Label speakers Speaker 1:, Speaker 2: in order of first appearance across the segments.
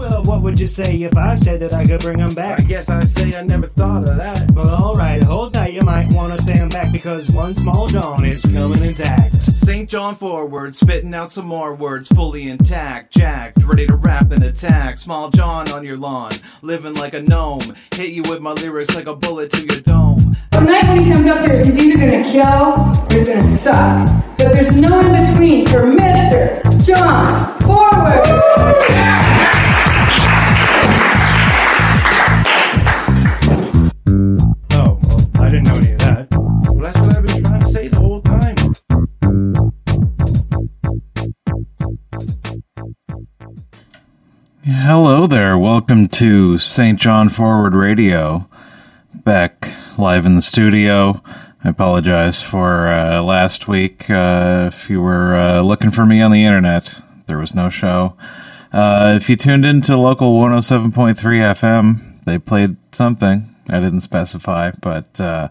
Speaker 1: Well, what would you say if I said that I could bring them back?
Speaker 2: I guess I'd say I never thought of that.
Speaker 1: Well, alright, hold tight, you might want to stand back because one small John is coming intact.
Speaker 3: St. John forward, spitting out some more words, fully intact, jacked, ready to rap and attack. Small John on your lawn, living like a gnome, hit you with my lyrics like a bullet to your dome.
Speaker 4: Tonight when he comes up here, he's either gonna kill or he's gonna suck. But there's no in between for Mr. John Forward.
Speaker 5: Hello there. Welcome to St. John Forward Radio. Back live in the studio. I apologize for uh, last week. Uh, if you were uh, looking for me on the internet, there was no show. Uh, if you tuned into local 107.3 FM, they played something. I didn't specify, but uh,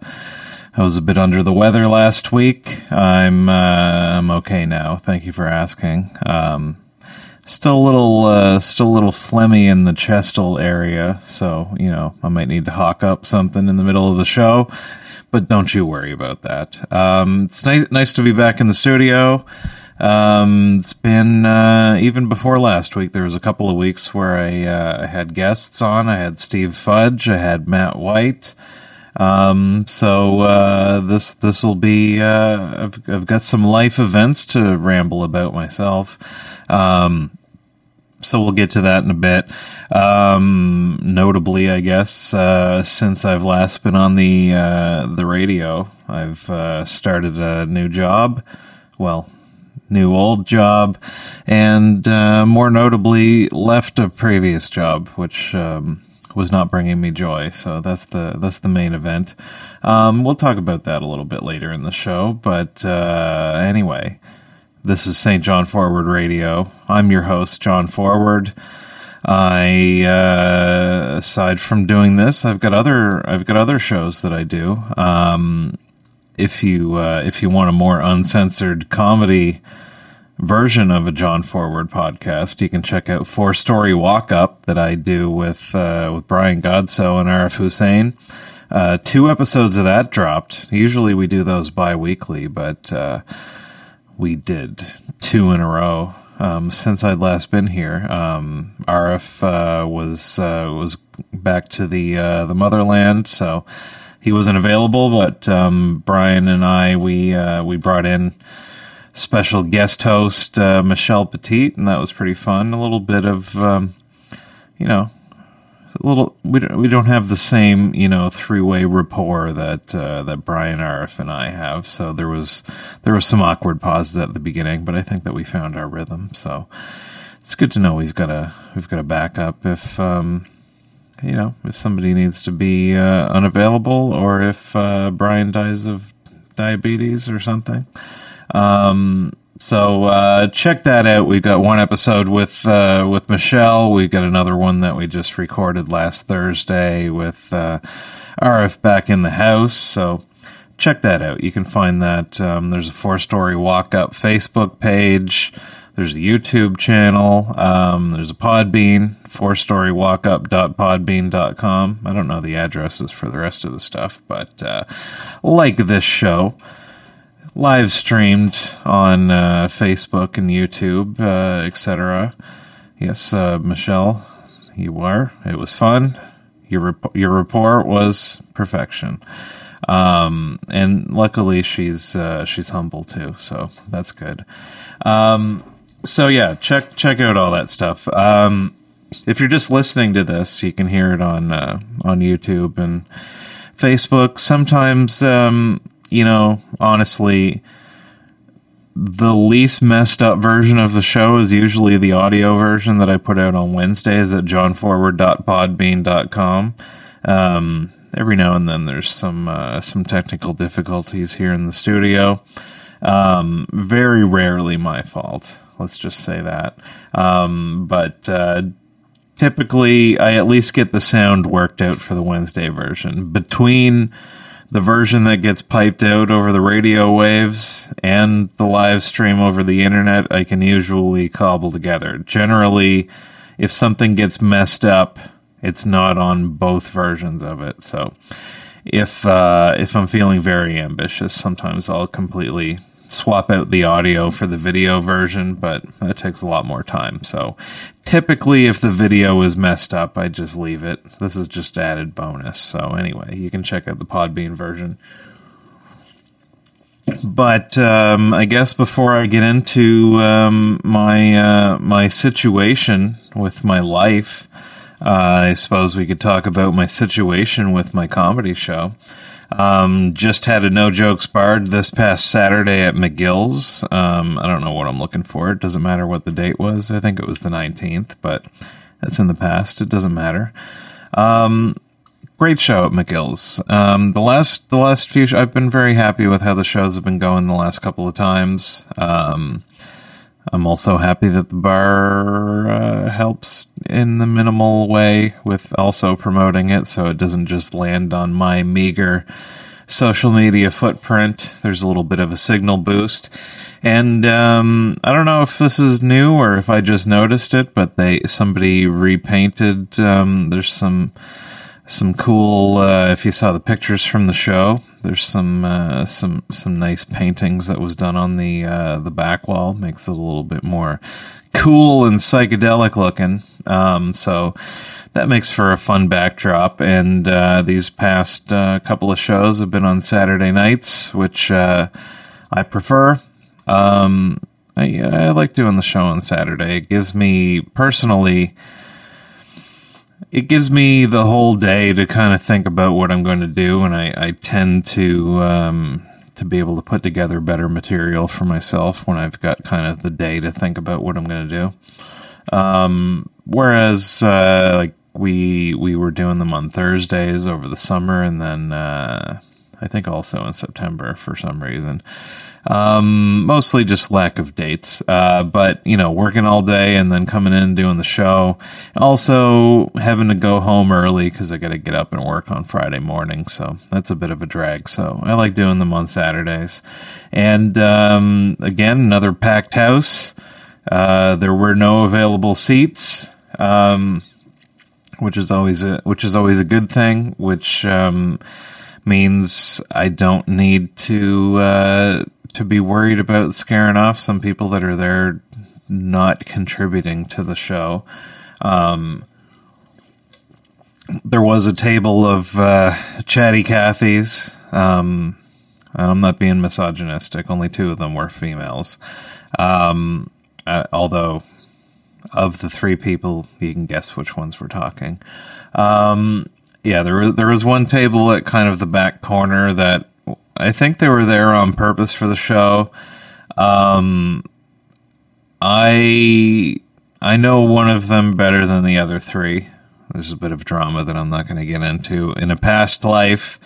Speaker 5: I was a bit under the weather last week. I'm uh, I'm okay now. Thank you for asking. Um, Still a little, uh, still a little phlegmy in the chestal area, so you know I might need to hawk up something in the middle of the show. But don't you worry about that. Um, it's nice, nice to be back in the studio. Um, it's been uh, even before last week. There was a couple of weeks where I, uh, had guests on. I had Steve Fudge. I had Matt White. Um, so uh, this this will be. Uh, I've, I've got some life events to ramble about myself. Um, so we'll get to that in a bit. Um, notably, I guess uh, since I've last been on the uh, the radio, I've uh, started a new job. Well, new old job, and uh, more notably, left a previous job, which. Um, was not bringing me joy, so that's the that's the main event. Um, we'll talk about that a little bit later in the show, but uh, anyway, this is St. John Forward Radio. I'm your host, John Forward. I uh, aside from doing this, I've got other I've got other shows that I do. Um, if you uh, if you want a more uncensored comedy version of a John Forward podcast, you can check out Four Story Walk Up that I do with uh, with Brian Godso and Arif Hussein. Uh, two episodes of that dropped. Usually we do those bi-weekly, but uh, we did two in a row um, since I'd last been here. Um, Arif uh, was uh, was back to the uh, the motherland, so he wasn't available. But um, Brian and I we uh, we brought in special guest host uh, Michelle Petit, and that was pretty fun. A little bit of um, you know little we don't, we don't have the same you know three way rapport that uh, that Brian Arif and I have. So there was there was some awkward pauses at the beginning, but I think that we found our rhythm. So it's good to know we've got a we've got a backup if um, you know if somebody needs to be uh, unavailable or if uh, Brian dies of diabetes or something. Um, so uh, check that out. We've got one episode with uh, with Michelle. We've got another one that we just recorded last Thursday with uh, Arif back in the house. So check that out. You can find that. Um, there's a four story walk up Facebook page. There's a YouTube channel. Um, there's a Podbean, four story walk up.podbean.com. I don't know the addresses for the rest of the stuff, but uh, like this show, live streamed on uh, Facebook and YouTube, uh, etc. Yes, uh, Michelle, you are. It was fun. Your rep- your report was perfection. Um, and luckily she's uh, she's humble too, so that's good. Um, so yeah, check check out all that stuff. Um, if you're just listening to this, you can hear it on uh, on YouTube and Facebook. Sometimes, um, you know, honestly, the least messed up version of the show is usually the audio version that I put out on Wednesdays at johnforward.podbean.com. Um, every now and then there's some uh, some technical difficulties here in the studio. Um, very rarely my fault. Let's just say that. Um, but uh, typically, I at least get the sound worked out for the Wednesday version. Between the version that gets piped out over the radio waves and the live stream over the internet, I can usually cobble together. Generally, if something gets messed up, it's not on both versions of it. So if uh, if I'm feeling very ambitious, sometimes I'll completely swap out the audio for the video version, but that takes a lot more time. So typically, if the video is messed up, I just leave it. This is just added bonus. So anyway, you can check out the Podbean version. But um, I guess before I get into um, my uh, my situation with my life, uh, I suppose we could talk about my situation with my comedy show. Um, just had a no jokes barred this past Saturday at McGill's. Um, I don't know what I'm looking for. It doesn't matter what the date was. I think it was the 19th, but that's in the past. It doesn't matter. Um, great show at McGill's. Um, the last the last few, sh- I've been very happy with how the shows have been going the last couple of times. Um, I'm also happy that the bar uh, helps in the minimal way with also promoting it, so it doesn't just land on my meager social media footprint. There's a little bit of a signal boost, and um, I don't know if this is new or if I just noticed it, but they somebody repainted. Um, there's some some cool. Uh, if you saw the pictures from the show, there's some uh, some some nice paintings that was done on the uh, the back wall. Makes it a little bit more cool and psychedelic looking. Um, so that makes for a fun backdrop. And uh, these past uh, couple of shows have been on Saturday nights, which uh, I prefer. Um, I, I like doing the show on Saturday. It gives me personally it gives me the whole day to kind of think about what I'm going to do, and I, I tend to um, to be able to put together better material for myself when I've got kind of the day to think about what I'm going to do. Um, whereas, uh, like we we were doing them on Thursdays over the summer, and then uh, I think also in September for some reason. Um, mostly just lack of dates. Uh, but you know, working all day and then coming in doing the show. Also having to go home early because I got to get up and work on Friday morning. So that's a bit of a drag. So I like doing them on Saturdays. And um, again, another packed house. Uh, there were no available seats. Um, which is always a which is always a good thing. Which um, means I don't need to uh, to be worried about scaring off some people that are there not contributing to the show. Um, there was a table of uh, chatty Cathys. Um, I'm not being misogynistic. Only two of them were females. Um, uh, although, of the three people, you can guess which ones we're talking. Um, yeah, there was, there was one table at kind of the back corner that I think they were there on purpose for the show. Um, I I know one of them better than the other three. There's a bit of drama that I'm not going to get into in a past life.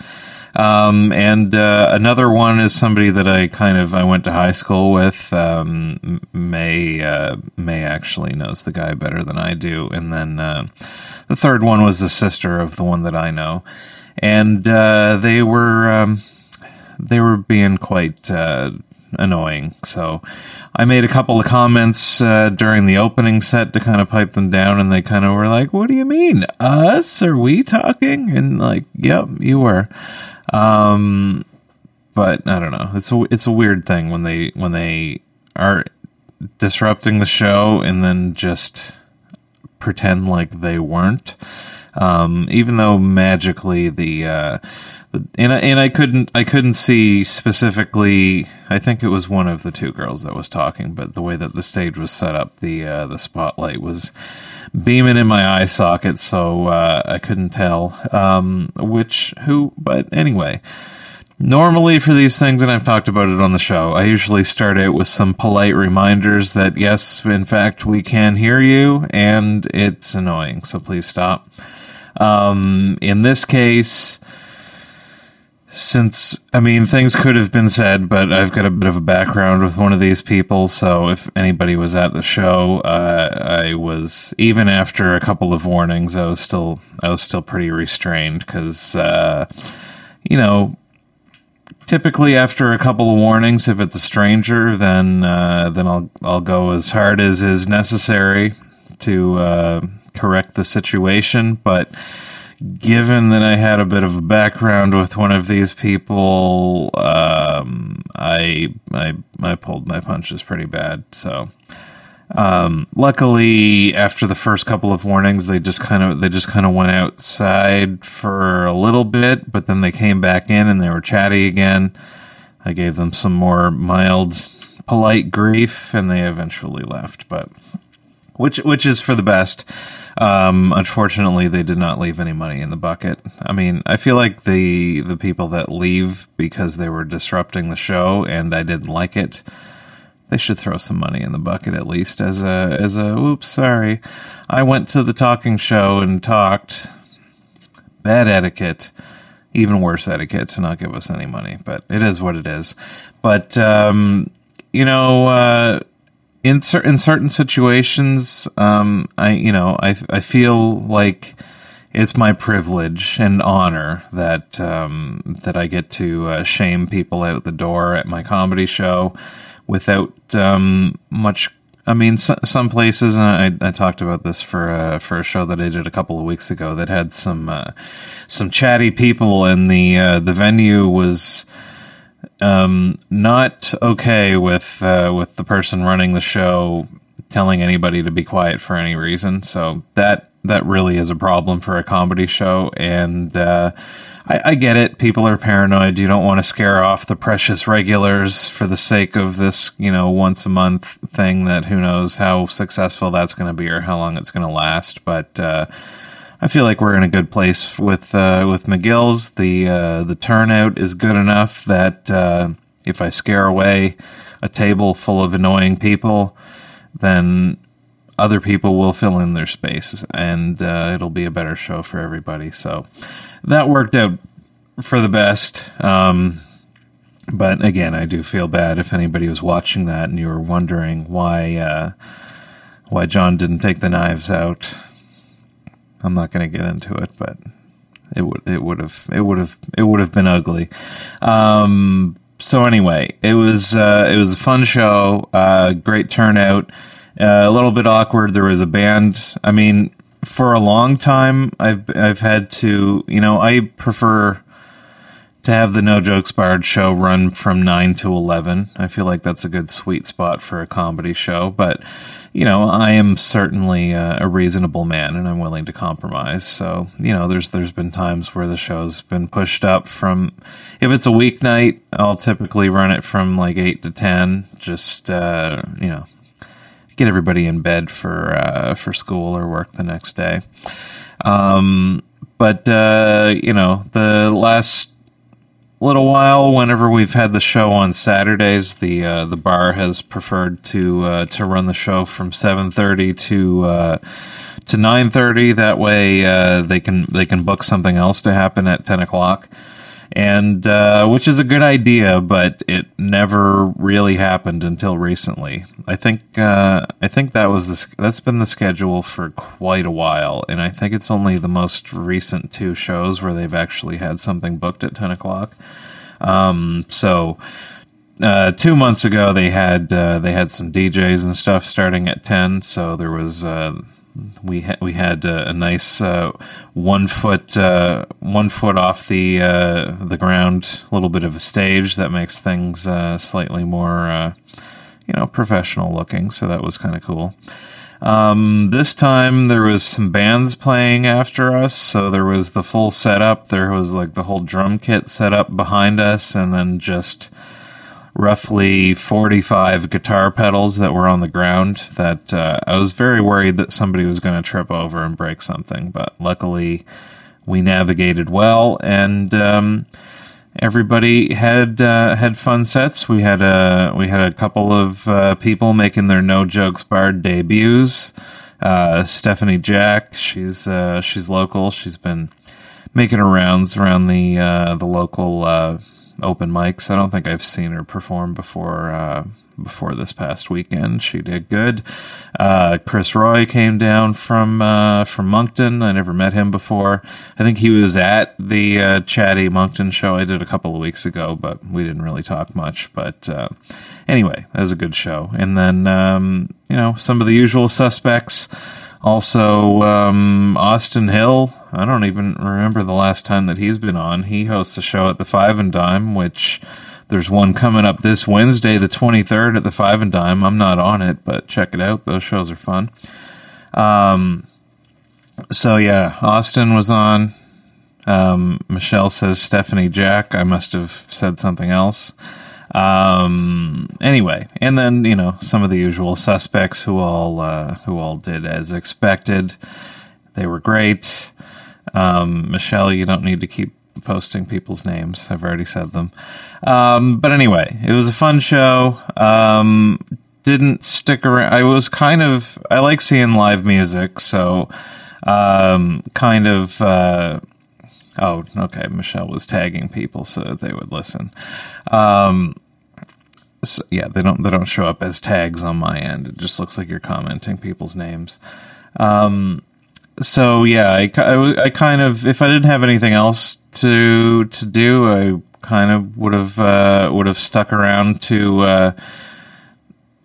Speaker 5: Um, and uh, another one is somebody that I kind of I went to high school with. Um, May uh, May actually knows the guy better than I do, and then uh, the third one was the sister of the one that I know, and uh, they were um, they were being quite uh, annoying. So I made a couple of comments uh, during the opening set to kind of pipe them down, and they kind of were like, "What do you mean, us? Are we talking?" And like, "Yep, you were." Um, but I don't know. It's a it's a weird thing when they when they are disrupting the show and then just pretend like they weren't. Um, even though magically the uh, and I, and I couldn't I couldn't see specifically. I think it was one of the two girls that was talking, but the way that the stage was set up, the uh, the spotlight was beaming in my eye socket, so uh, I couldn't tell um, which who. But anyway, normally for these things, and I've talked about it on the show, I usually start out with some polite reminders that yes, in fact, we can hear you, and it's annoying, so please stop. Um, in this case since I mean things could have been said, but I've got a bit of a background with one of these people, so if anybody was at the show, uh, I was even after a couple of warnings, I was still I was still pretty restrained because uh, you know typically after a couple of warnings, if it's a stranger, then uh, then I'll I'll go as hard as is necessary to uh, correct the situation, but given that I had a bit of a background with one of these people, um, I I I pulled my punches pretty bad. So, um, luckily, after the first couple of warnings, they just kind of they just kind of went outside for a little bit, but then they came back in and they were chatty again. I gave them some more mild, polite grief, and they eventually left. But which which is for the best. Um, unfortunately, they did not leave any money in the bucket. I mean, I feel like the the people that leave because they were disrupting the show and I didn't like it, they should throw some money in the bucket at least as a as a oops, sorry. I went to the talking show and talked. Bad etiquette. Even worse etiquette to not give us any money, but it is what it is. But um, you know, uh, in certain in certain situations, um, I you know I I feel like it's my privilege and honor that um, that I get to uh, shame people out the door at my comedy show without um, much. I mean, so, some places, and I, I talked about this for uh, for a show that I did a couple of weeks ago that had some uh, some chatty people, and the uh, the venue was um, not okay with uh, with the person running the show telling anybody to be quiet for any reason. So that that really is a problem for a comedy show, and uh, I, I get it. People are paranoid. You don't want to scare off the precious regulars for the sake of this, you know, once a month thing that who knows how successful that's going to be or how long it's going to last. But uh, I feel like we're in a good place with uh, with McGill's. The uh, the turnout is good enough that uh, if I scare away a table full of annoying people, then other people will fill in their space, and uh, it'll be a better show for everybody. So that worked out for the best. Um, but again, I do feel bad if anybody was watching that and you were wondering why uh, why John didn't take the knives out. I'm not going to get into it, but it would it would have it would have it would have been ugly. Um, so anyway, it was uh, it was a fun show, uh, great turnout. Uh, a little bit awkward. There was a band. I mean, for a long time, I've I've had to. You know, I prefer to have the No Jokes Barred show run from 9 to 11. I feel like that's a good sweet spot for a comedy show, but you know, I am certainly uh, a reasonable man and I'm willing to compromise. So, you know, there's there's been times where the show's been pushed up from if it's a weeknight, I'll typically run it from like 8 to 10 just uh, you know, get everybody in bed for uh, for school or work the next day. Um, but uh, you know, the last little while, whenever we've had the show on Saturdays, the uh, the bar has preferred to uh, to run the show from seven thirty to uh, to nine thirty. That way, uh, they can they can book something else to happen at ten o'clock, and uh, which is a good idea, but it never really happened until recently. I think uh, I think that was the that's been the schedule for quite a while, and I think it's only the most recent two shows where they've actually had something booked at ten o'clock. Um, so uh, two months ago they had uh, they had some DJs and stuff starting at ten, so there was uh, we ha- we had uh, a nice uh, one foot uh, one foot off the uh, the ground, a little bit of a stage that makes things uh, slightly more uh, you know professional looking. So that was kind of cool. Um, this time there was some bands playing after us, so there was the full setup. There was like the whole drum kit set up behind us, and then just roughly 45 guitar pedals that were on the ground that uh, I was very worried that somebody was going to trip over and break something, but luckily we navigated well and um, everybody had uh, had fun sets. We had a we had a couple of uh, people making their no jokes barred debuts. Uh, Stephanie Jack, she's uh, she's local. She's been making her rounds around the uh, the local open mics. I don't think I've seen her perform before uh, before this past weekend. She did good. Uh, Chris Roy came down from uh, from Moncton. I never met him before. I think he was at the uh, Chatty Moncton show I did a couple of weeks ago, but we didn't really talk much. But uh, anyway, that was a good show. And then um, you know some of the usual suspects. Also, um, Austin Hill. I don't even remember the last time that he's been on. He hosts a show at the Five and Dime, which there's one coming up this Wednesday, the 23rd, at the Five and Dime. I'm not on it, but check it out. Those shows are fun. Um, so yeah, Austin was on. Um, Michelle says Stephanie Jack. I must have said something else. Um, anyway, and then you know some of the usual suspects who all uh, who all did as expected. They were great. Um, Michelle, you don't need to keep posting people's names. I've already said them. Um, but anyway, it was a fun show. Um, didn't stick around. I was kind of I like seeing live music, so um, kind of. Uh, oh, okay. Michelle was tagging people so that they would listen. Um, so, yeah, they don't they don't show up as tags on my end. It just looks like you're commenting people's names. Um, so yeah, I, I, I kind of if I didn't have anything else to to do, I kind of would have uh, would have stuck around to. Uh,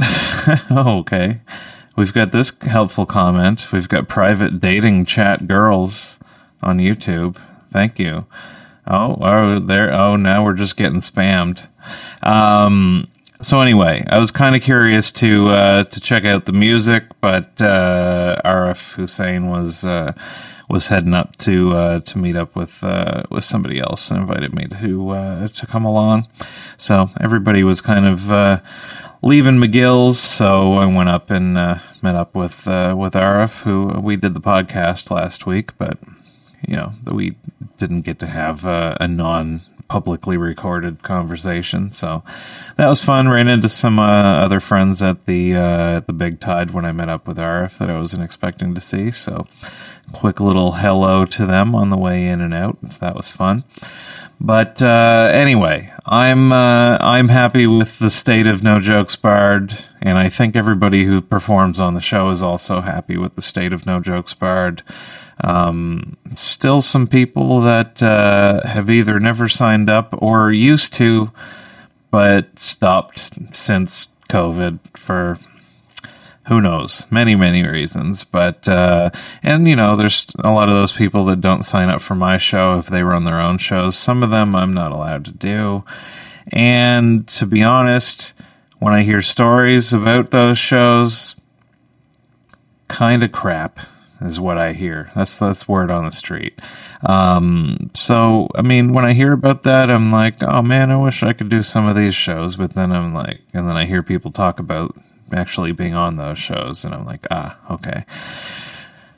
Speaker 5: okay, we've got this helpful comment. We've got private dating chat girls on YouTube. Thank you. Oh, oh, there. Oh, now we're just getting spammed. Um, so anyway, I was kind of curious to uh, to check out the music, but uh, Arif Hussein was uh, was heading up to uh, to meet up with uh, with somebody else and invited me to uh, to come along. So everybody was kind of leaving McGill's, so I went up and met up with with Arif, who we did the podcast last week, but you know we didn't get to have a non publicly recorded conversation. So that was fun. Ran into some uh, other friends at the uh, at the Big Tide when I met up with Arif that I wasn't expecting to see. So quick little hello to them on the way in and out. So that was fun. But uh, anyway, I'm uh, I'm happy with the state of No Jokes Barred, and I think everybody who performs on the show is also happy with the state of No Jokes Barred. Um, still some people that uh, have either never signed up or used to, but stopped since COVID for who knows? Many many reasons. But uh and you know there's a lot of those people that don't sign up for my show if they run their own shows. Some of them i'm not allowed to do. And to be honest when i hear stories about those shows kind of crap is what I hear. That's that's word on the street. Um, so I mean, when I hear about that, I'm like, oh man, I wish I could do some of these shows. But then I'm like, and then I hear people talk about actually being on those shows, and I'm like, ah, okay.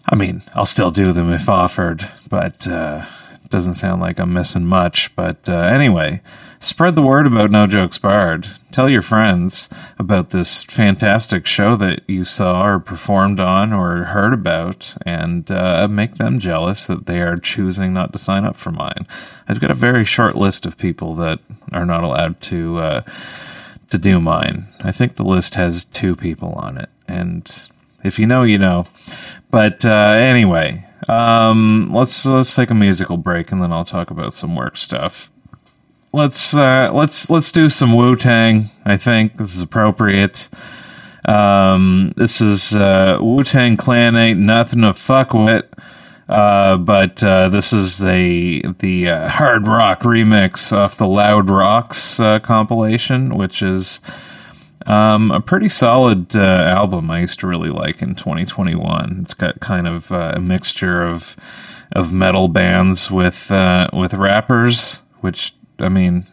Speaker 5: I mean, I'll still do them if offered, but uh, doesn't sound like I'm missing much. But uh, anyway, spread the word about No Jokes Barred. Tell your friends about this fantastic show that you saw or performed on or heard about, and uh, make them jealous that they are choosing not to sign up for mine. I've got a very short list of people that are not allowed to uh, to do mine. I think the list has two people on it, and if you know, you know. But uh, anyway, um, let's let's take a musical break, and then I'll talk about some work stuff let's uh, let's let's do some Wu Tang. I think this is appropriate. Um, this is uh, Wu Tang Clan ain't nothing to fuck with. Uh, but uh, this is the the uh, hard rock remix off the Loud Rocks uh, compilation, which is um, a pretty solid uh, album. I used to really like in 2021. It's got kind of uh, a mixture of of metal bands with with rappers, which I mean,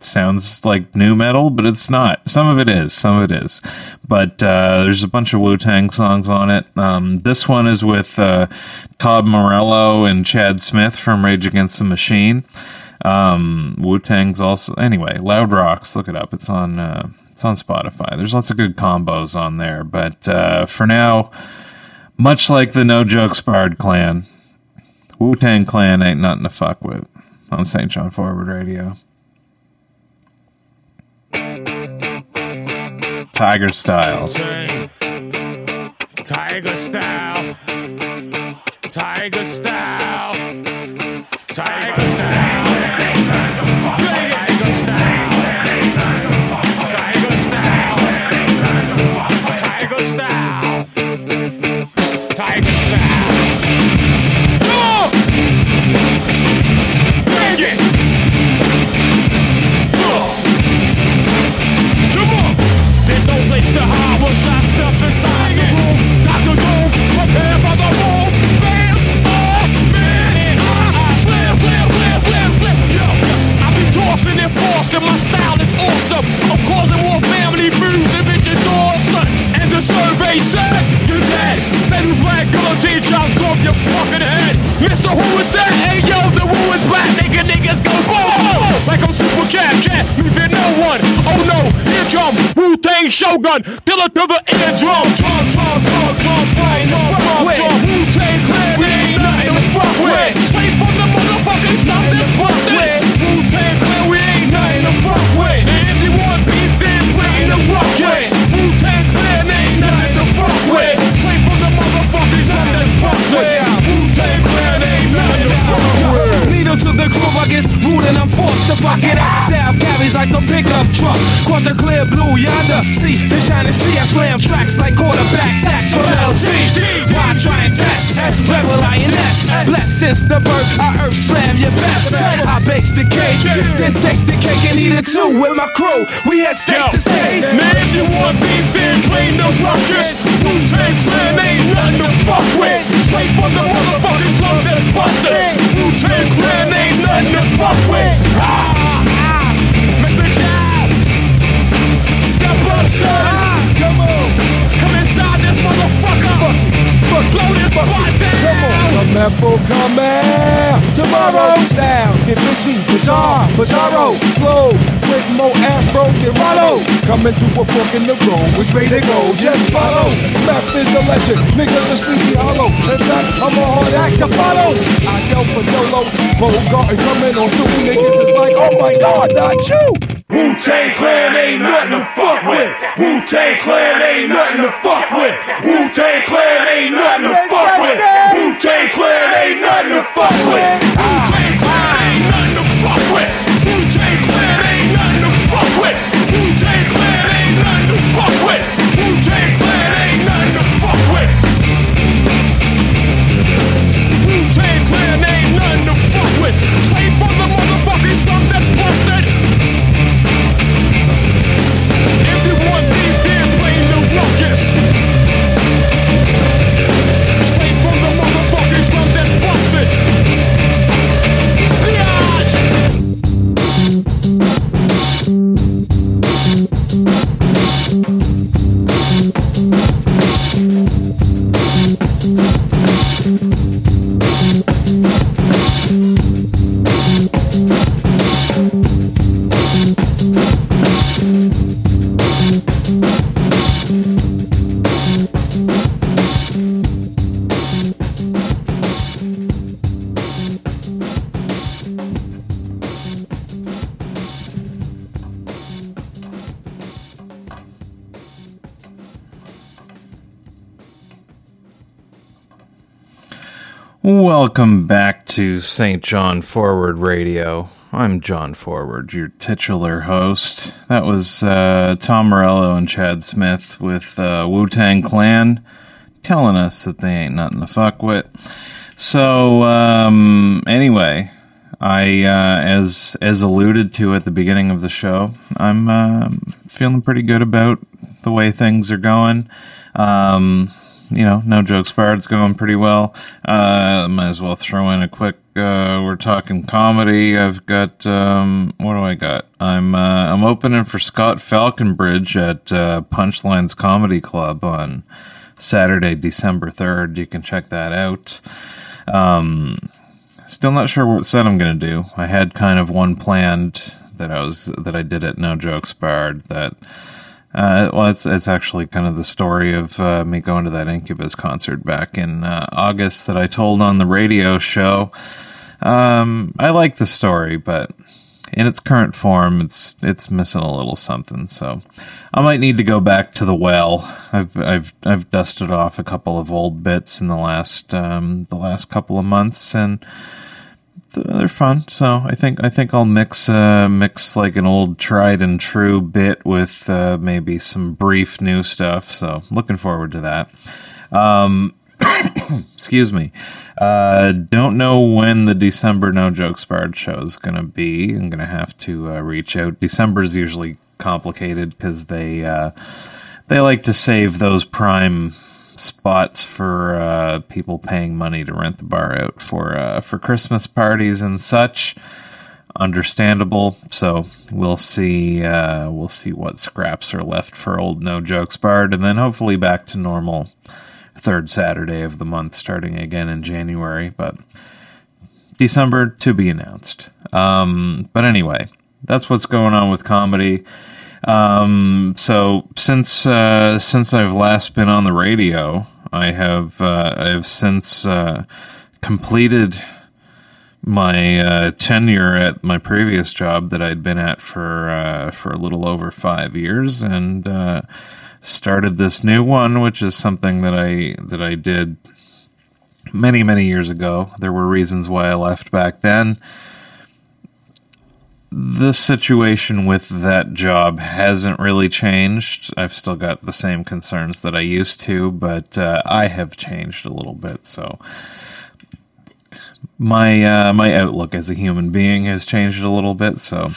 Speaker 5: sounds like nu metal, but it's not. Some of it is. Some of it is. But uh, there's a bunch of Wu Tang songs on it. Um, this one is with uh, Tom Morello and Chad Smith from Rage Against the Machine. Um, Wu Tang's also anyway. Loud Rocks. Look it up. It's on. It's on Spotify. There's lots of good combos on there. But uh, for now, much like the No Jokes Barred clan, Wu Tang Clan ain't nothing to fuck with on St. John Forward Radio. Tiger style.
Speaker 6: Tiger style. Tiger style. Tiger style. Shogun, Dilla to the eardrum. Drum, drum, drum, drum, drum, drum, drum, drum. Wu Tang Clan, we ain't nothing to fuck with. Straight from the motherfucking stuff that's busted. Wu Tang Clan, we ain't nothing to fuck with. And if you want beef, then play the ruckus. Wu Tang Clan ain't nothing to fuck with. Straight from the motherfucking stuff that's busted. Wu Tang Clan ain't nothing to fuck with.
Speaker 7: Needle to the groove, I guess rude and I'm forced to fuck it up. Sound carries like a pickup truck. Cross the clear See the shining sea, I slam tracks like quarterback sacks from LT. Why try and test? Rebel INS. Blessed since the birth, I earth slam your best. I bakes the cake, then take the cake and eat it too with my crew. We had
Speaker 6: Yo,
Speaker 7: steaks to stay.
Speaker 6: man, if you want beef, then play no ruckus. Wu-Tang Clan ain't nothing to fuck with. Straight from the motherfuckers love that busted. Wu-Tang Clan ain't nothing to fuck with. Ah,
Speaker 8: Coming through a fork in the road, which way they go, just follow. Map is the legend, niggas are sleepy hollow. In fact, I'm a hard act to follow. I yell for Dolo, Bogart coming on through. Niggas is like, oh my god, not you.
Speaker 6: Wu-Tang Clan ain't nothing to fuck with. Wu-Tang Clan ain't nothing to fuck with. Wu-Tang Clan ain't nothing to fuck with. Wu-Tang Clan ain't nothing to fuck with. Wu-Tang Clan
Speaker 5: Welcome back to St. John Forward Radio. I'm John Forward, your titular host. That was uh, Tom Morello and Chad Smith with uh, Wu Tang Clan telling us that they ain't nothing to fuck with. So, um, anyway, I, uh, as as alluded to at the beginning of the show, I'm uh, feeling pretty good about the way things are going. Um, you know, no jokes barred. It's going pretty well. Uh, might as well throw in a quick. Uh, we're talking comedy. I've got um, what do I got? I'm uh, I'm opening for Scott Falconbridge at uh, Punchlines Comedy Club on Saturday, December third. You can check that out. Um, still not sure what set I'm gonna do. I had kind of one planned that I was that I did at No Jokes Barred that. Uh, well, it's it's actually kind of the story of uh, me going to that Incubus concert back in uh, August that I told on the radio show. Um, I like the story, but in its current form, it's it's missing a little something. So I might need to go back to the well. I've I've I've dusted off a couple of old bits in the last um, the last couple of months, and they're fun. So I think I think I'll mix uh, mix like an old tried and true bit with uh, maybe some brief new stuff. So looking forward to that. Um, excuse me. Uh, don't know when the December No Jokes Barred show is going to be. I'm going to have to uh, reach out. December's usually complicated because they uh, they like to save those prime spots for uh, people paying money to rent the bar out for uh, for Christmas parties and such. Understandable. So we'll see. Uh, we'll see what scraps are left for old No Jokes Barred, and then hopefully back to normal third Saturday of the month, starting again in January. But December to be announced. Um, but anyway, that's what's going on with comedy. Um, so since uh, since I've last been on the radio, I have uh, I have since uh, completed my uh, tenure at my previous job that I'd been at for uh, for a little over five years, and uh, started this new one, which is something that I that I did many many years ago. There were reasons why I left back then. The situation with that job hasn't really changed. I've still got the same concerns that I used to, but uh, I have changed a little bit. So my uh, my outlook as a human being has changed a little bit. So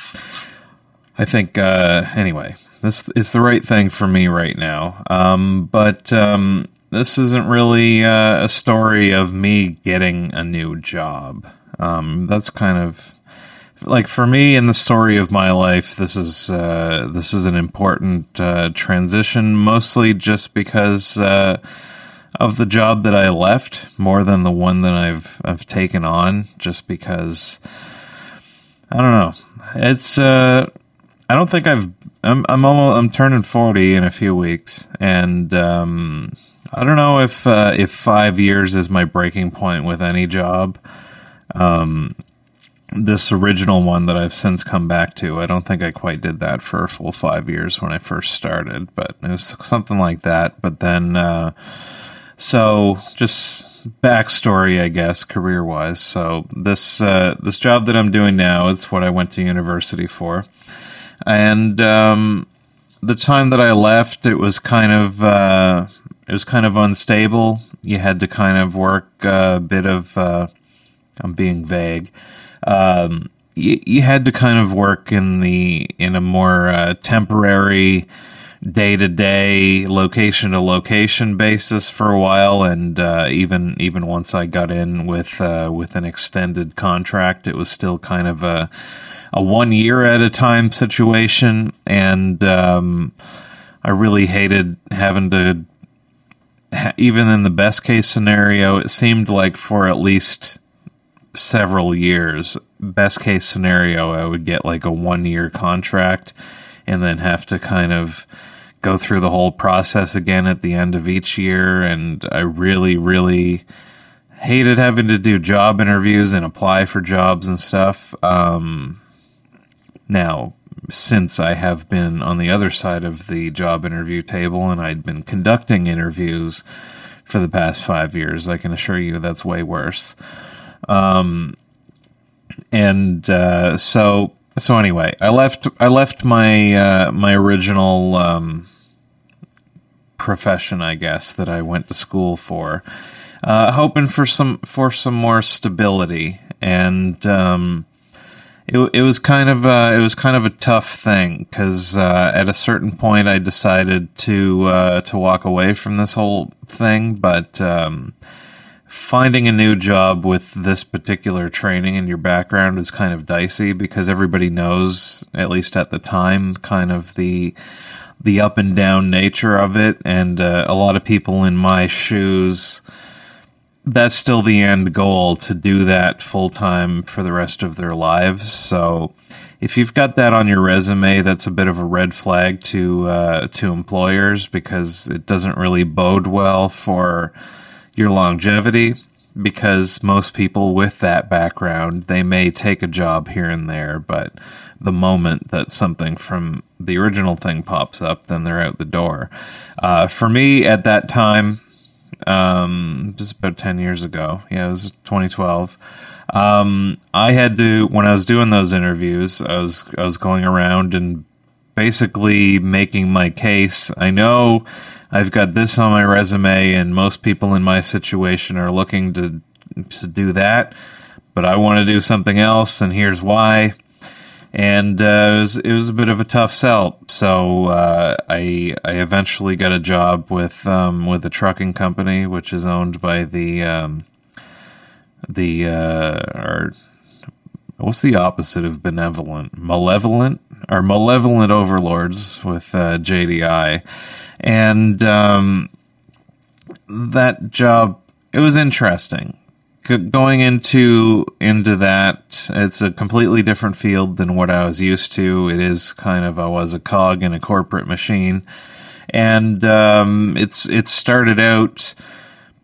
Speaker 5: I think uh, anyway, this is the right thing for me right now. Um, but um, this isn't really uh, a story of me getting a new job. Um, that's kind of like for me in the story of my life. This is uh, this is an important uh, transition, mostly just because uh, of the job that I left, more than the one that I've I've taken on. Just because I don't know. It's uh, I don't think I've I'm I'm almost I'm turning forty in a few weeks, and um, I don't know if uh, if five years is my breaking point with any job. Um, this original one that I've since come back to, I don't think I quite did that for a full five years when I first started, but it was something like that. But then, uh, so just backstory, I guess, career wise. So this uh, this job that I'm doing now, it's what I went to university for and um, the time that I left, it was kind of uh, it was kind of unstable. You had to kind of work a bit of. Uh, I'm being vague. Um, you, you, had to kind of work in the in a more uh, temporary, day to day, location to location basis for a while, and uh, even even once I got in with uh, with an extended contract, it was still kind of a a one year at a time situation, and um, I really hated having to. even in the best case scenario, it seemed like for at least several years. Best case scenario, I would get like a one year contract and then have to kind of go through the whole process again at the end of each year. And I really, really hated having to do job interviews and apply for jobs and stuff. Um, now, since I have been on the other side of the job interview table and I'd been conducting interviews for the past five years, I can assure you that's way worse. Um, and uh, so so anyway, I left I left my uh, my original um, profession, I guess, that I went to school for, uh, hoping for some for some more stability and. Um, it, it was kind of uh, it was kind of a tough thing because uh, at a certain point I decided to uh, to walk away from this whole thing, but um, finding a new job with this particular training and your background is kind of dicey because everybody knows, at least at the time, kind of the the up and down nature of it, and uh, a lot of people in my shoes that's still the end goal to do that full time for the rest of their lives. So if you've got that on your resume, that's a bit of a red flag to uh, to employers because it doesn't really bode well for your longevity. Because most people with that background, they may take a job here and there, but the moment that something from the original thing pops up, then they're out the door. Uh, for me, at that time, um, just about 10 years ago. Yeah, it was 2012. Um, I had to, when I was doing those interviews, I was, I was going around and basically making my case. I know I've got this on my resume and most people in my situation are looking to, to do that, but I want to do something else and here's why and uh, it was it was a bit of a tough sell. So uh, I I eventually got a job with um, with a trucking company, which is owned by the um, the uh, what's the opposite of benevolent, malevolent? Or malevolent overlords with uh, JDI, and um, that job it was interesting. Going into into that, it's a completely different field than what I was used to. It is kind of I was a cog in a corporate machine, and um, it's it started out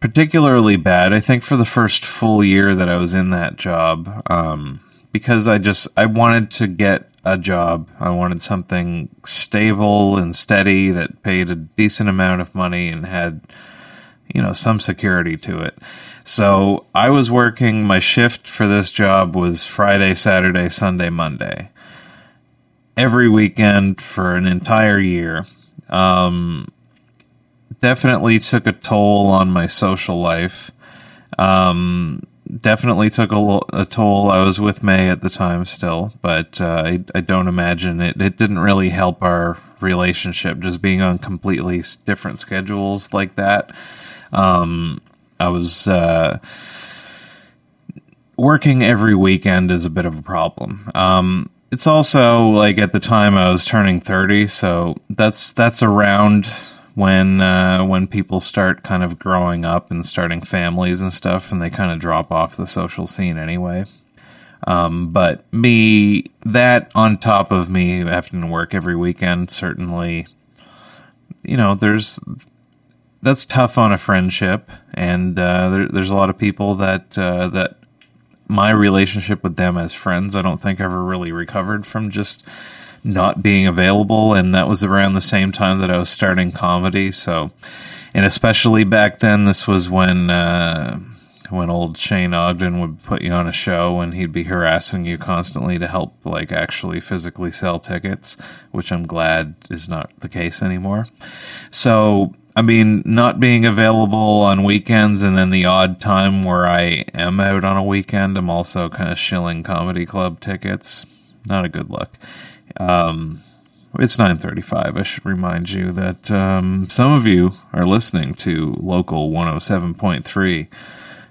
Speaker 5: particularly bad. I think for the first full year that I was in that job, um, because I just I wanted to get a job. I wanted something stable and steady that paid a decent amount of money and had you know some security to it. So I was working. My shift for this job was Friday, Saturday, Sunday, Monday, every weekend for an entire year. Um, definitely took a toll on my social life. Um, definitely took a, a toll. I was with May at the time still, but uh, I, I don't imagine it. It didn't really help our relationship just being on completely different schedules like that. Um, I was uh, working every weekend is a bit of a problem. Um, it's also like at the time I was turning thirty, so that's that's around when uh, when people start kind of growing up and starting families and stuff, and they kind of drop off the social scene anyway. Um, but me, that on top of me having to work every weekend, certainly, you know, there's that's tough on a friendship, and uh, there, there's a lot of people that uh, that my relationship with them as friends, I don't think ever really recovered from just not being available, and that was around the same time that I was starting comedy. So, and especially back then, this was when uh, when old Shane Ogden would put you on a show, and he'd be harassing you constantly to help, like actually physically sell tickets, which I'm glad is not the case anymore. So. I mean, not being available on weekends and then the odd time where I am out on a weekend, I'm also kind of shilling comedy club tickets. Not a good look. Um, it's 9:35. I should remind you that um, some of you are listening to local 107.3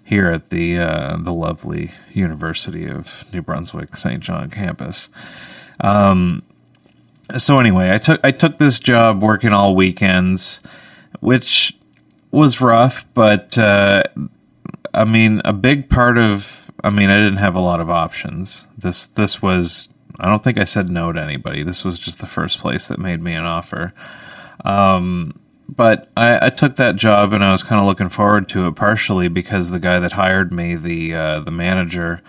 Speaker 5: here at the uh, the lovely University of New Brunswick Saint John campus. Um, so anyway, I took I took this job working all weekends, which was rough, but uh, I mean, a big part of I mean, I didn't have a lot of options. This this was I don't think I said no to anybody. This was just the first place that made me an offer. Um, but I, I took that job and I was kind of looking forward to it, partially because the guy that hired me, the uh, the manager,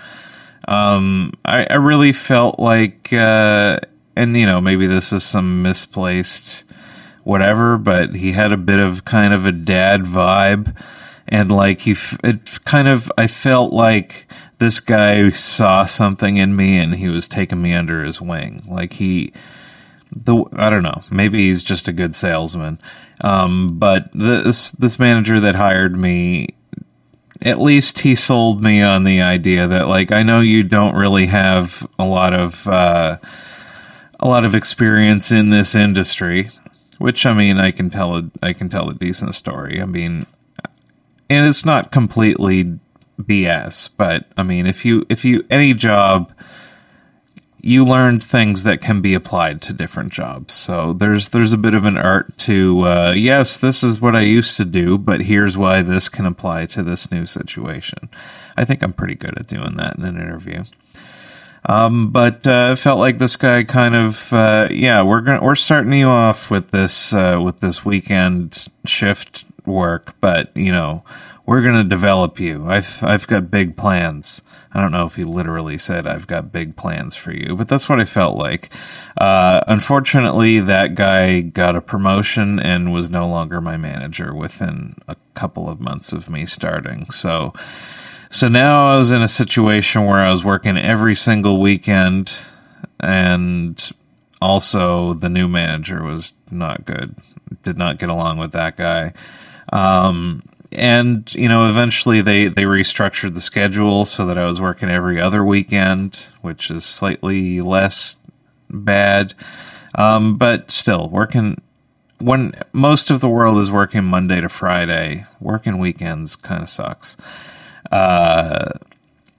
Speaker 5: um, I, I really felt like, uh, and you know, maybe this is some misplaced whatever, but he had a bit of kind of a dad vibe, and like he, f- it kind of, I felt like this guy saw something in me and he was taking me under his wing, like he the I don't know. Maybe he's just a good salesman. Um, but this this manager that hired me, at least he sold me on the idea that like I know you don't really have a lot of uh, a lot of experience in this industry, which I mean I can tell a I can tell a decent story. I mean, and it's not completely BS, but I mean if you if you any job you learned things that can be applied to different jobs. So there's there's a bit of an art to uh, yes, this is what I used to do, but here's why this can apply to this new situation. I think I'm pretty good at doing that in an interview. Um, but uh, felt like this guy kind of uh, yeah, we're gonna we're starting you off with this uh, with this weekend shift work, but you know we're gonna develop you. I've I've got big plans. I don't know if he literally said, I've got big plans for you, but that's what I felt like. Uh, unfortunately, that guy got a promotion and was no longer my manager within a couple of months of me starting. So, so now I was in a situation where I was working every single weekend and also the new manager was not good. Did not get along with that guy. Um, and you know eventually they they restructured the schedule so that I was working every other weekend, which is slightly less bad. Um, but still working when most of the world is working Monday to Friday, working weekends kind of sucks. Uh,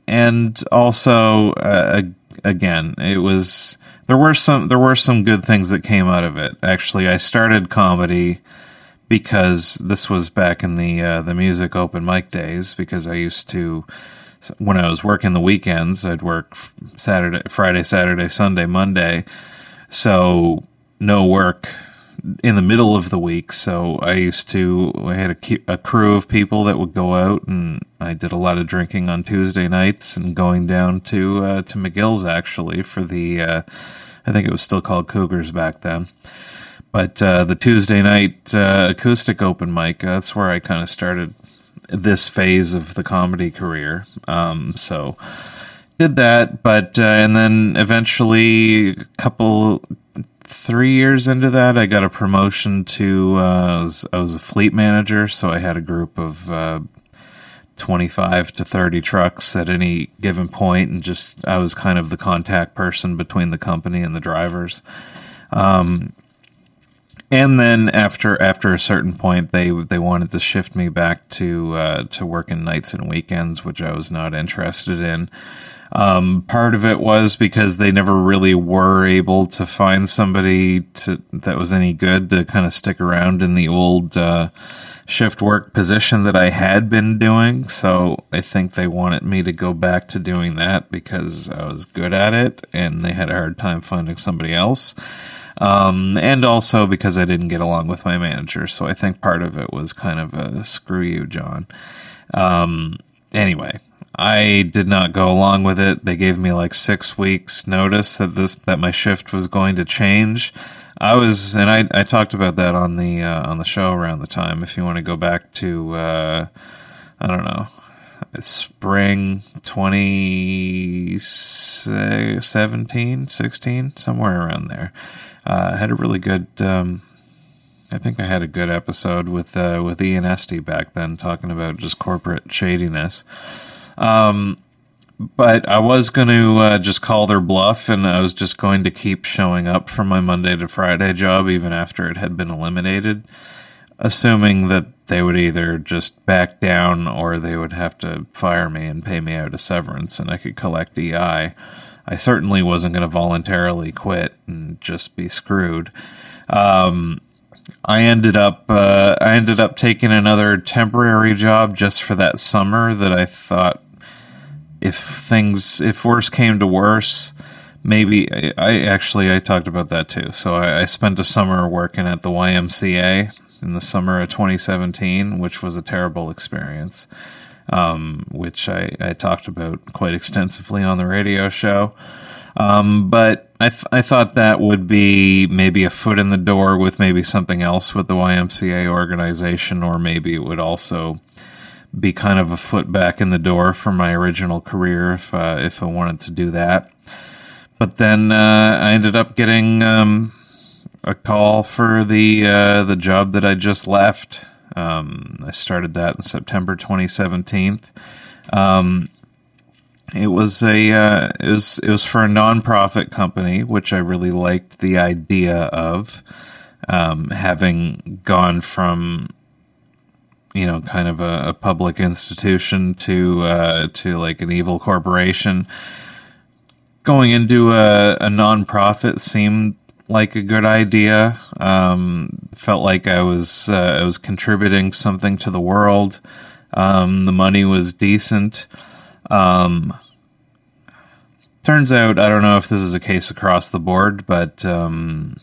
Speaker 5: and also uh, again, it was there were some there were some good things that came out of it. Actually, I started comedy because this was back in the uh, the music open mic days. Because I used to, when I was working the weekends, I'd work Saturday, Friday, Saturday, Sunday, Monday. So no work in the middle of the week. So I used to, I had a, a crew of people that would go out and I did a lot of drinking on Tuesday nights and going down to, uh, to McGill's actually for the, uh, I think it was still called Cougars back then. But, uh, the Tuesday night, uh, acoustic open mic, that's where I kind of started this phase of the comedy career. Um, so did that, but, uh, and then eventually a couple, three years into that, I got a promotion to uh, I, was, I was a fleet manager, so I had a group of uh, twenty five to thirty trucks at any given point, and just I was kind of the contact person between the company and the drivers. Um, and then after after a certain point, they they wanted to shift me back to uh, to working nights and weekends, which I was not interested in. Um, part of it was because they never really were able to find somebody to, that was any good to kind of stick around in the old uh, shift work position that I had been doing. So I think they wanted me to go back to doing that because I was good at it and they had a hard time finding somebody else. Um, and also because I didn't get along with my manager. So I think part of it was kind of a screw you, John. Um, anyway, I did not go along with it. They gave me like six weeks notice that this that my shift was going to change. I was, and I, I talked about that on the uh, on the show around the time. If you want to go back to, uh, I don't know, spring 2017, 16, somewhere around there. Uh, I had a really good. Um, I think I had a good episode with uh, with Ian Esty back then, talking about just corporate shadiness. Um, but I was going to uh, just call their bluff, and I was just going to keep showing up for my Monday to Friday job, even after it had been eliminated, assuming that they would either just back down or they would have to fire me and pay me out a severance, and I could collect EI. I certainly wasn't going to voluntarily quit and just be screwed. Um, I ended up uh, I ended up taking another temporary job just for that summer that I thought if things if worse came to worse maybe I, I actually I talked about that too. So I, I spent a summer working at the YMCA in the summer of 2017, which was a terrible experience, um, which I, I talked about quite extensively on the radio show. Um, but I, th- I thought that would be maybe a foot in the door with maybe something else with the YMCA organization, or maybe it would also be kind of a foot back in the door for my original career if uh, if I wanted to do that. But then uh, I ended up getting um, a call for the uh, the job that I just left. Um, I started that in September 2017. Um, it was a uh, it was it was for a nonprofit company, which I really liked the idea of um, having gone from you know kind of a, a public institution to uh, to like an evil corporation. Going into a, a nonprofit seemed like a good idea. Um, felt like I was uh, I was contributing something to the world. Um, the money was decent. Um, turns out, I don't know if this is a case across the board, but um,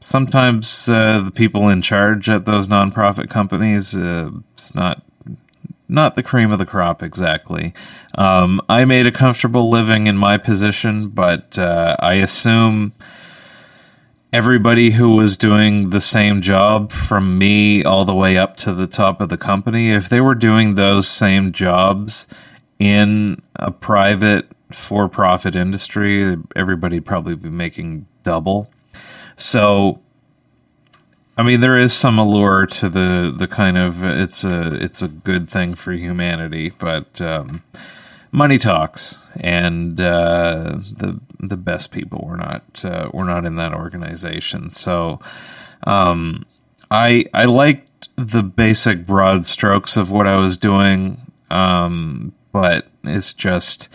Speaker 5: sometimes uh, the people in charge at those nonprofit companies, uh, it's not not the cream of the crop exactly. Um, I made a comfortable living in my position, but uh, I assume everybody who was doing the same job from me all the way up to the top of the company, if they were doing those same jobs in a private for profit industry, everybody'd probably be making double. So I mean, there is some allure to the the kind of it's a it's a good thing for humanity, but um, money talks, and uh, the the best people were not uh, were not in that organization. So, um, I I liked the basic broad strokes of what I was doing, um, but it's just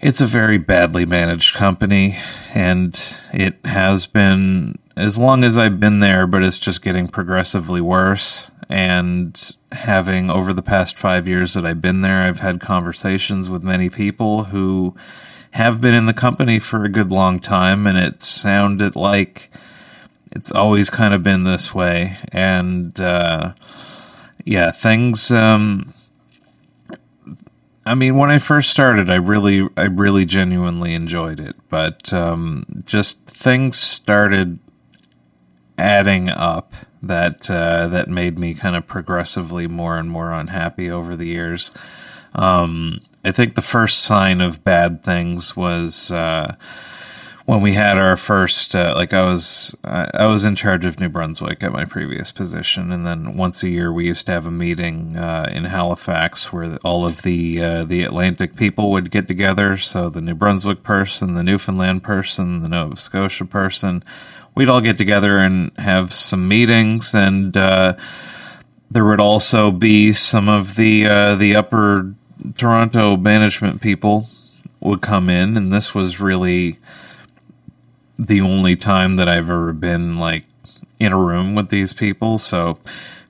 Speaker 5: it's a very badly managed company, and it has been as long as I've been there, but it's just getting progressively worse. And having over the past five years that I've been there, I've had conversations with many people who have been in the company for a good long time, and it sounded like it's always kind of been this way. And uh, yeah, things. Um, I mean, when I first started, I really, I really genuinely enjoyed it, but um, just things started adding up that uh, that made me kind of progressively more and more unhappy over the years. Um, I think the first sign of bad things was uh, when we had our first. Uh, like I was, I was in charge of New Brunswick at my previous position, and then once a year we used to have a meeting uh, in Halifax where all of the uh, the Atlantic people would get together. So the New Brunswick person, the Newfoundland person, the Nova Scotia person we'd all get together and have some meetings, and uh, there would also be some of the uh, the upper Toronto management people would come in, and this was really the only time that I've ever been like in a room with these people. So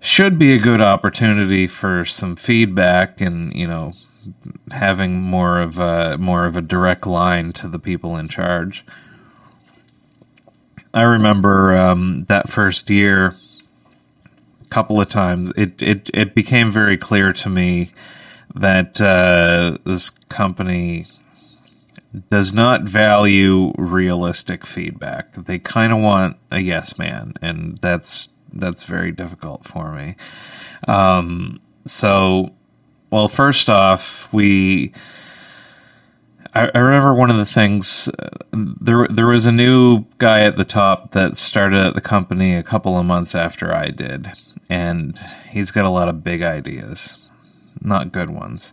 Speaker 5: should be a good opportunity for some feedback and you know having more of a more of a direct line to the people in charge. I remember um, that first year, a couple of times, it, it, it became very clear to me that uh, this company does not value realistic feedback. They kind of want a yes man, and that's that's very difficult for me. Um, so, well, first off, we I, remember one of the things uh, there. There was a new guy at the top that started at the company a couple of months after I did, and he's got a lot of big ideas, not good ones.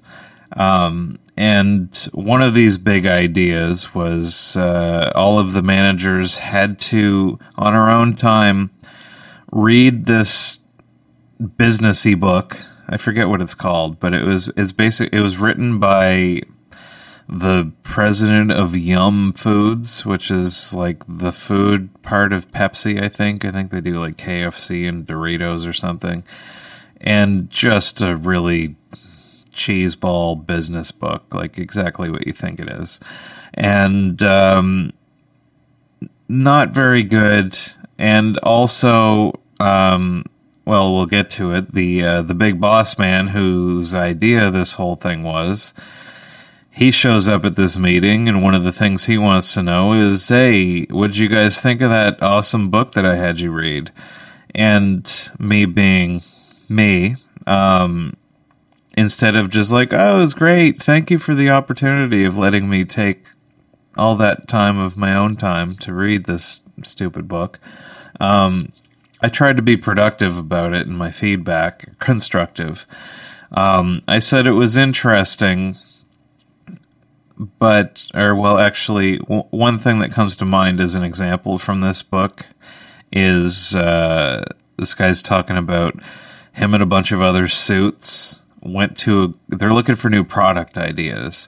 Speaker 5: Um, and one of these big ideas was uh, all of the managers had to, on our own time, read this businessy book. I forget what it's called, but it was it's basic. It was written by the president of Yum Foods, which is like the food part of Pepsi, I think. I think they do like KFC and Doritos or something. And just a really cheeseball business book, like exactly what you think it is. And um, not very good. And also, um, well, we'll get to it. The uh, the big boss man whose idea this whole thing was he shows up at this meeting, and one of the things he wants to know is, "Hey, what'd you guys think of that awesome book that I had you read?" And me being me, um, instead of just like, "Oh, it was great. Thank you for the opportunity of letting me take all that time of my own time to read this stupid book," um, I tried to be productive about it in my feedback, constructive. Um, I said it was interesting but or well actually w- one thing that comes to mind as an example from this book is uh, this guy's talking about him and a bunch of other suits went to a, they're looking for new product ideas.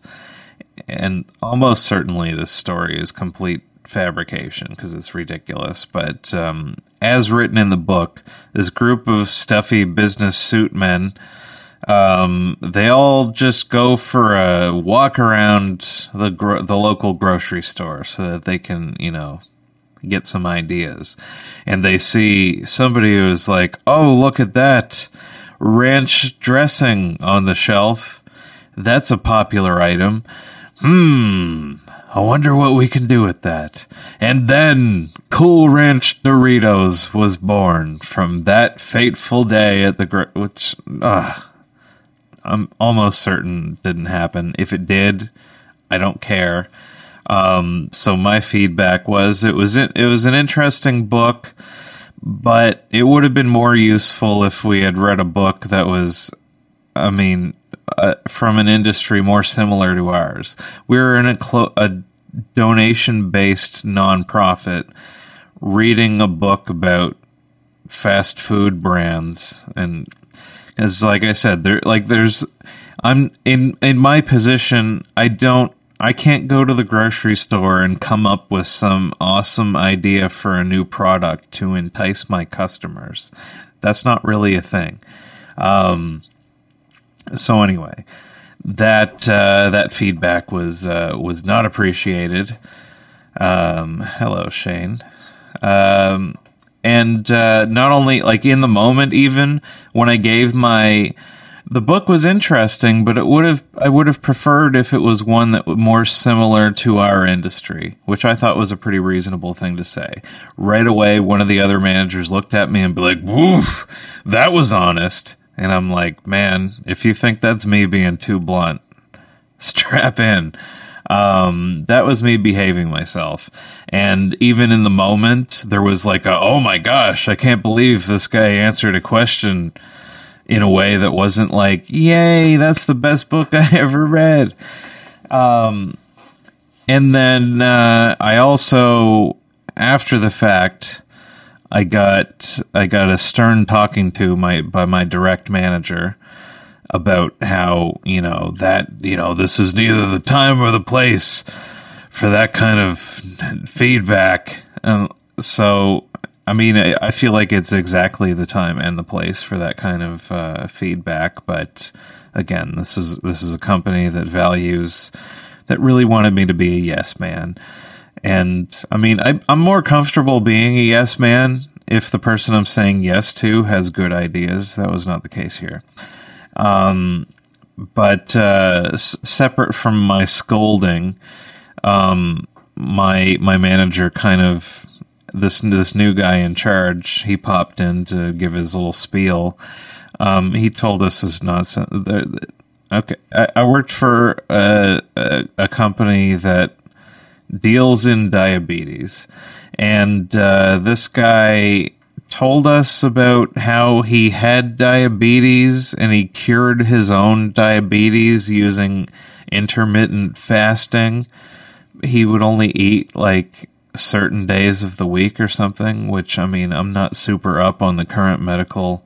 Speaker 5: And almost certainly this story is complete fabrication because it's ridiculous. But um, as written in the book this group of stuffy business suit men um, they all just go for a walk around the gro- the local grocery store so that they can, you know, get some ideas. And they see somebody who's like, "Oh, look at that ranch dressing on the shelf. That's a popular item. Hmm, I wonder what we can do with that. And then Cool Ranch Doritos was born from that fateful day at the gr- which ah I'm almost certain didn't happen. If it did, I don't care. Um, so my feedback was it was it was an interesting book, but it would have been more useful if we had read a book that was, I mean, uh, from an industry more similar to ours. We were in a, clo- a donation based nonprofit reading a book about fast food brands and as like I said, there like there's I'm in in my position. I don't I can't go to the grocery store and come up with some awesome idea for a new product to entice my customers. That's not really a thing. Um, so anyway, that uh, that feedback was uh, was not appreciated. Um, hello, Shane. Um, and uh, not only like in the moment, even when I gave my the book was interesting, but it would have I would have preferred if it was one that was more similar to our industry, which I thought was a pretty reasonable thing to say. Right away, one of the other managers looked at me and be like, "Woof, that was honest." And I'm like, "Man, if you think that's me being too blunt, strap in." Um, that was me behaving myself. And even in the moment, there was like a, "Oh my gosh, I can't believe this guy answered a question." In a way that wasn't like, yay, that's the best book I ever read. Um, and then uh, I also, after the fact, I got I got a stern talking to my by my direct manager about how you know that you know this is neither the time or the place for that kind of feedback. And so I mean, I, I feel like it's exactly the time and the place for that kind of uh, feedback. But again, this is this is a company that values that really wanted me to be a yes man. And I mean, I, I'm more comfortable being a yes man if the person I'm saying yes to has good ideas. That was not the case here. Um, but uh, s- separate from my scolding, um, my my manager kind of this this new guy in charge, he popped in to give his little spiel. Um, he told us this nonsense. Okay, I, I worked for a, a, a, company that deals in diabetes, and uh, this guy told us about how he had diabetes and he cured his own diabetes using intermittent fasting. He would only eat like certain days of the week or something, which I mean, I'm not super up on the current medical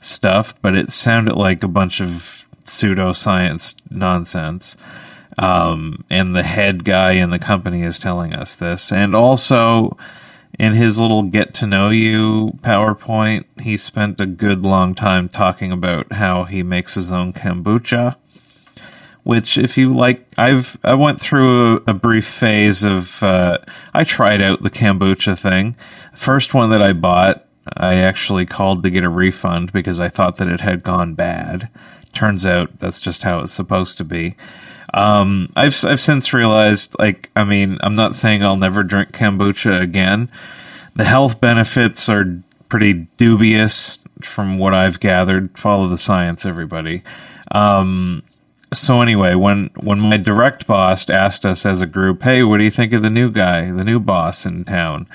Speaker 5: stuff, but it sounded like a bunch of pseudoscience nonsense. Um, and the head guy in the company is telling us this. And also, in his little get to know you PowerPoint, he spent a good long time talking about how he makes his own kombucha which if you like i've i went through a, a brief phase of uh, i tried out the kombucha thing first one that i bought i actually called to get a refund because i thought that it had gone bad turns out that's just how it's supposed to be um, I've I've since realized, like, I mean, I'm not saying I'll never drink kombucha again. The health benefits are pretty dubious, from what I've gathered. Follow the science, everybody. Um, so anyway, when when my direct boss asked us as a group, "Hey, what do you think of the new guy, the new boss in town?"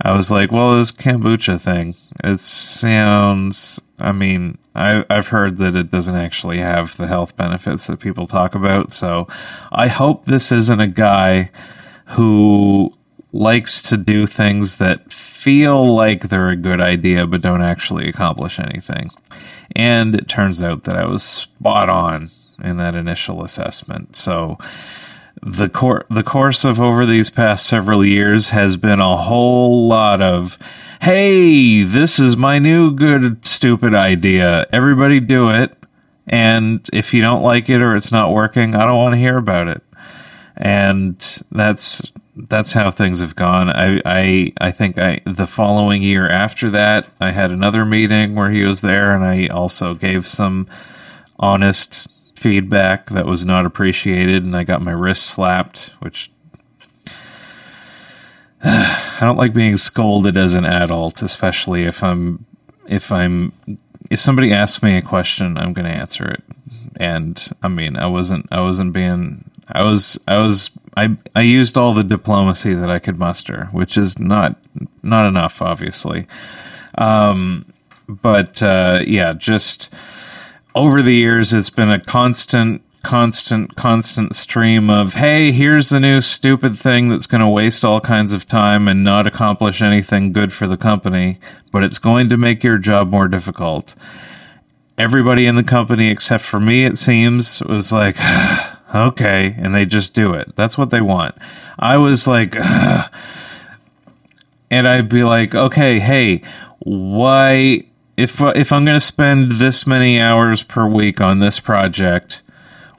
Speaker 5: I was like, "Well, this kombucha thing, it sounds. I mean, I, I've heard that it doesn't actually have the health benefits that people talk about. So, I hope this isn't a guy who likes to do things that feel like they're a good idea but don't actually accomplish anything." And it turns out that I was spot on in that initial assessment. So the cor- the course of over these past several years has been a whole lot of hey, this is my new good stupid idea. Everybody do it. And if you don't like it or it's not working, I don't want to hear about it. And that's that's how things have gone. I I I think I the following year after that, I had another meeting where he was there and I also gave some honest feedback that was not appreciated, and I got my wrist slapped, which I don't like being scolded as an adult, especially if I'm if I'm if somebody asks me a question, I'm going to answer it. And I mean, I wasn't I wasn't being I was I was I I used all the diplomacy that I could muster, which is not not enough, obviously. Um, but uh, yeah, just over the years, it's been a constant, constant, constant stream of, hey, here's the new stupid thing that's going to waste all kinds of time and not accomplish anything good for the company, but it's going to make your job more difficult. Everybody in the company, except for me, it seems, was like, okay, and they just do it. That's what they want. I was like, Ugh. and I'd be like, okay, hey, why? If uh, if I'm going to spend this many hours per week on this project,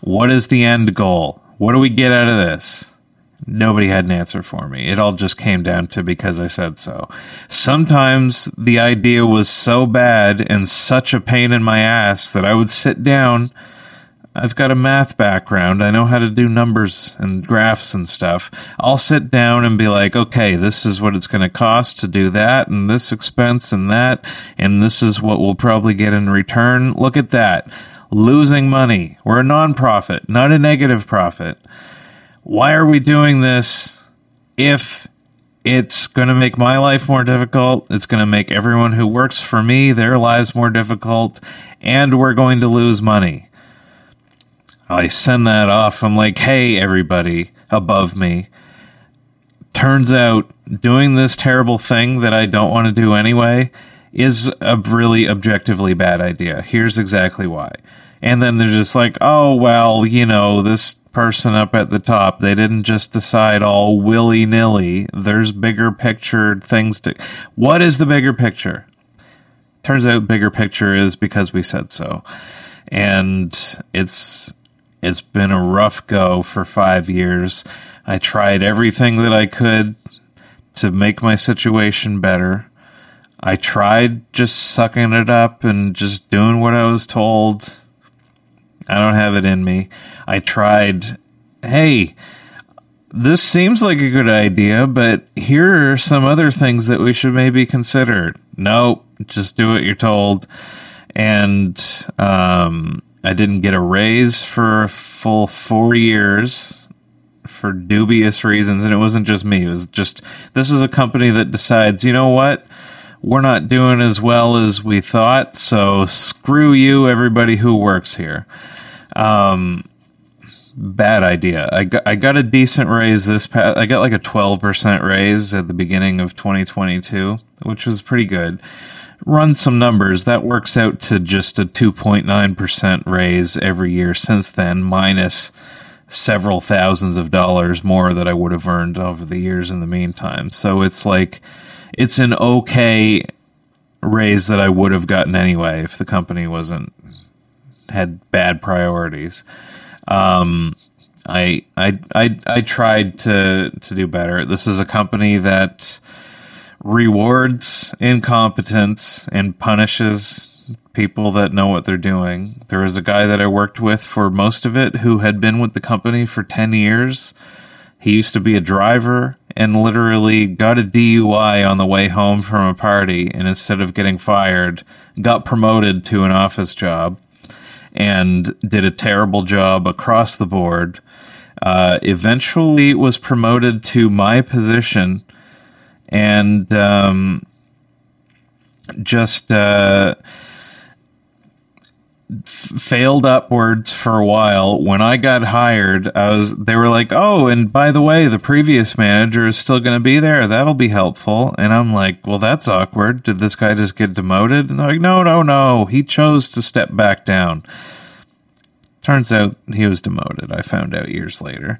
Speaker 5: what is the end goal? What do we get out of this? Nobody had an answer for me. It all just came down to because I said so. Sometimes the idea was so bad and such a pain in my ass that I would sit down. I've got a math background. I know how to do numbers and graphs and stuff. I'll sit down and be like, okay, this is what it's going to cost to do that and this expense and that. And this is what we'll probably get in return. Look at that. Losing money. We're a nonprofit, not a negative profit why are we doing this if it's going to make my life more difficult? It's going to make everyone who works for me, their lives more difficult, and we're going to lose money. I send that off. I'm like, hey, everybody above me. Turns out doing this terrible thing that I don't want to do anyway is a really objectively bad idea. Here's exactly why. And then they're just like, oh, well, you know, this person up at the top. They didn't just decide all willy nilly. There's bigger picture things to. What is the bigger picture? Turns out, bigger picture is because we said so, and it's it's been a rough go for five years. I tried everything that I could to make my situation better. I tried just sucking it up and just doing what I was told I don't have it in me. I tried, hey, this seems like a good idea, but here are some other things that we should maybe consider. Nope, just do what you're told. And um, I didn't get a raise for a full four years for dubious reasons. And it wasn't just me, it was just this is a company that decides, you know what? We're not doing as well as we thought, so screw you, everybody who works here. Um, bad idea. I got, I got a decent raise this past. I got like a twelve percent raise at the beginning of 2022, which was pretty good. Run some numbers. That works out to just a 2.9 percent raise every year since then, minus several thousands of dollars more that I would have earned over the years in the meantime. So it's like it's an okay raise that I would have gotten anyway if the company wasn't had bad priorities. Um, I, I I I tried to to do better. This is a company that rewards incompetence and punishes people that know what they're doing. There was a guy that I worked with for most of it who had been with the company for 10 years. He used to be a driver and literally got a DUI on the way home from a party and instead of getting fired, got promoted to an office job and did a terrible job across the board. Uh, eventually was promoted to my position and um, just uh, failed upwards for a while. When I got hired, I was they were like, "Oh, and by the way, the previous manager is still going to be there. That'll be helpful." And I'm like, "Well, that's awkward. Did this guy just get demoted?" And they're like, "No, no, no. He chose to step back down." Turns out he was demoted. I found out years later,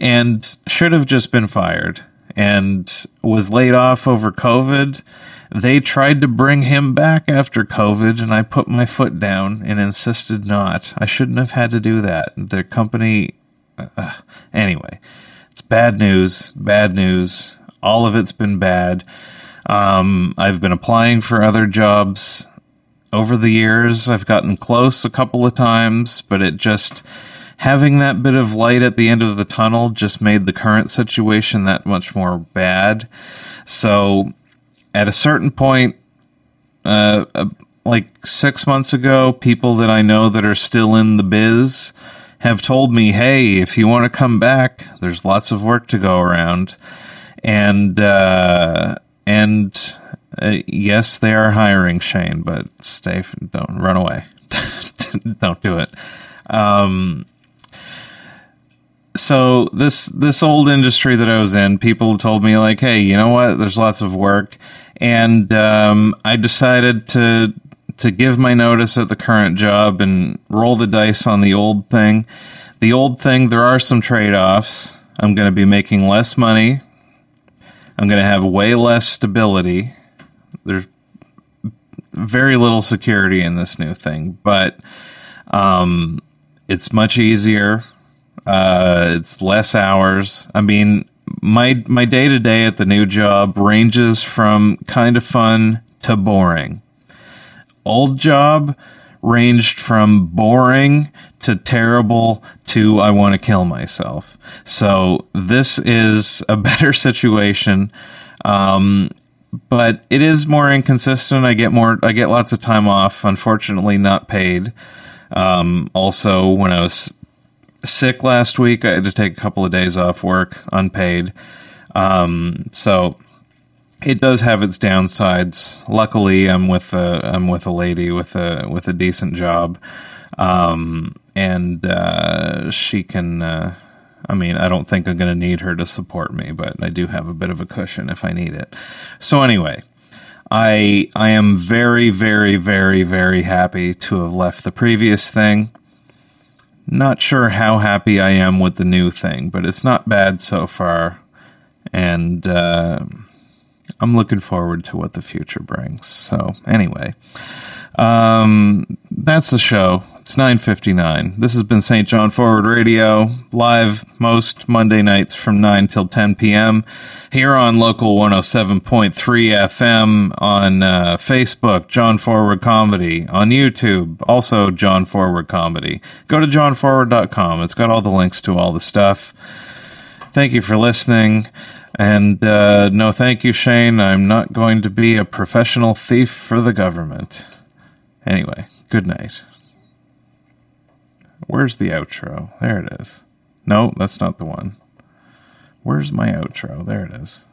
Speaker 5: and should have just been fired and was laid off over COVID they tried to bring him back after COVID, and I put my foot down and insisted not. I shouldn't have had to do that. The company. Uh, anyway, it's bad news. Bad news. All of it's been bad. Um, I've been applying for other jobs over the years. I've gotten close a couple of times, but it just having that bit of light at the end of the tunnel just made the current situation that much more bad. So at a certain point, uh, uh, like six months ago, people that I know that are still in the biz have told me, "Hey, if you want to come back, there's lots of work to go around." And uh, and uh, yes, they are hiring Shane, but stay, don't run away, don't do it. Um, so this this old industry that I was in, people told me like, "Hey, you know what? There's lots of work," and um, I decided to to give my notice at the current job and roll the dice on the old thing. The old thing, there are some trade offs. I'm going to be making less money. I'm going to have way less stability. There's very little security in this new thing, but um, it's much easier. Uh, it's less hours. I mean, my my day to day at the new job ranges from kind of fun to boring. Old job ranged from boring to terrible to I want to kill myself. So this is a better situation. Um, but it is more inconsistent. I get more, I get lots of time off, unfortunately not paid. Um, also when I was sick last week, I had to take a couple of days off work unpaid. Um, so it does have its downsides. Luckily, I'm with a I'm with a lady with a with a decent job, um, and uh, she can. Uh, I mean, I don't think I'm going to need her to support me, but I do have a bit of a cushion if I need it. So anyway, I I am very very very very happy to have left the previous thing. Not sure how happy I am with the new thing, but it's not bad so far, and. Uh, I'm looking forward to what the future brings. So anyway, um, that's the show. It's 9:59. This has been St. John Forward Radio, live most Monday nights from 9 till 10 p.m. here on local 107.3 FM on uh, Facebook, John Forward Comedy, on YouTube, also John Forward Comedy. Go to johnforward.com. It's got all the links to all the stuff. Thank you for listening. And uh, no, thank you, Shane. I'm not going to be a professional thief for the government. Anyway, good night. Where's the outro? There it is. No, that's not the one. Where's my outro? There it is.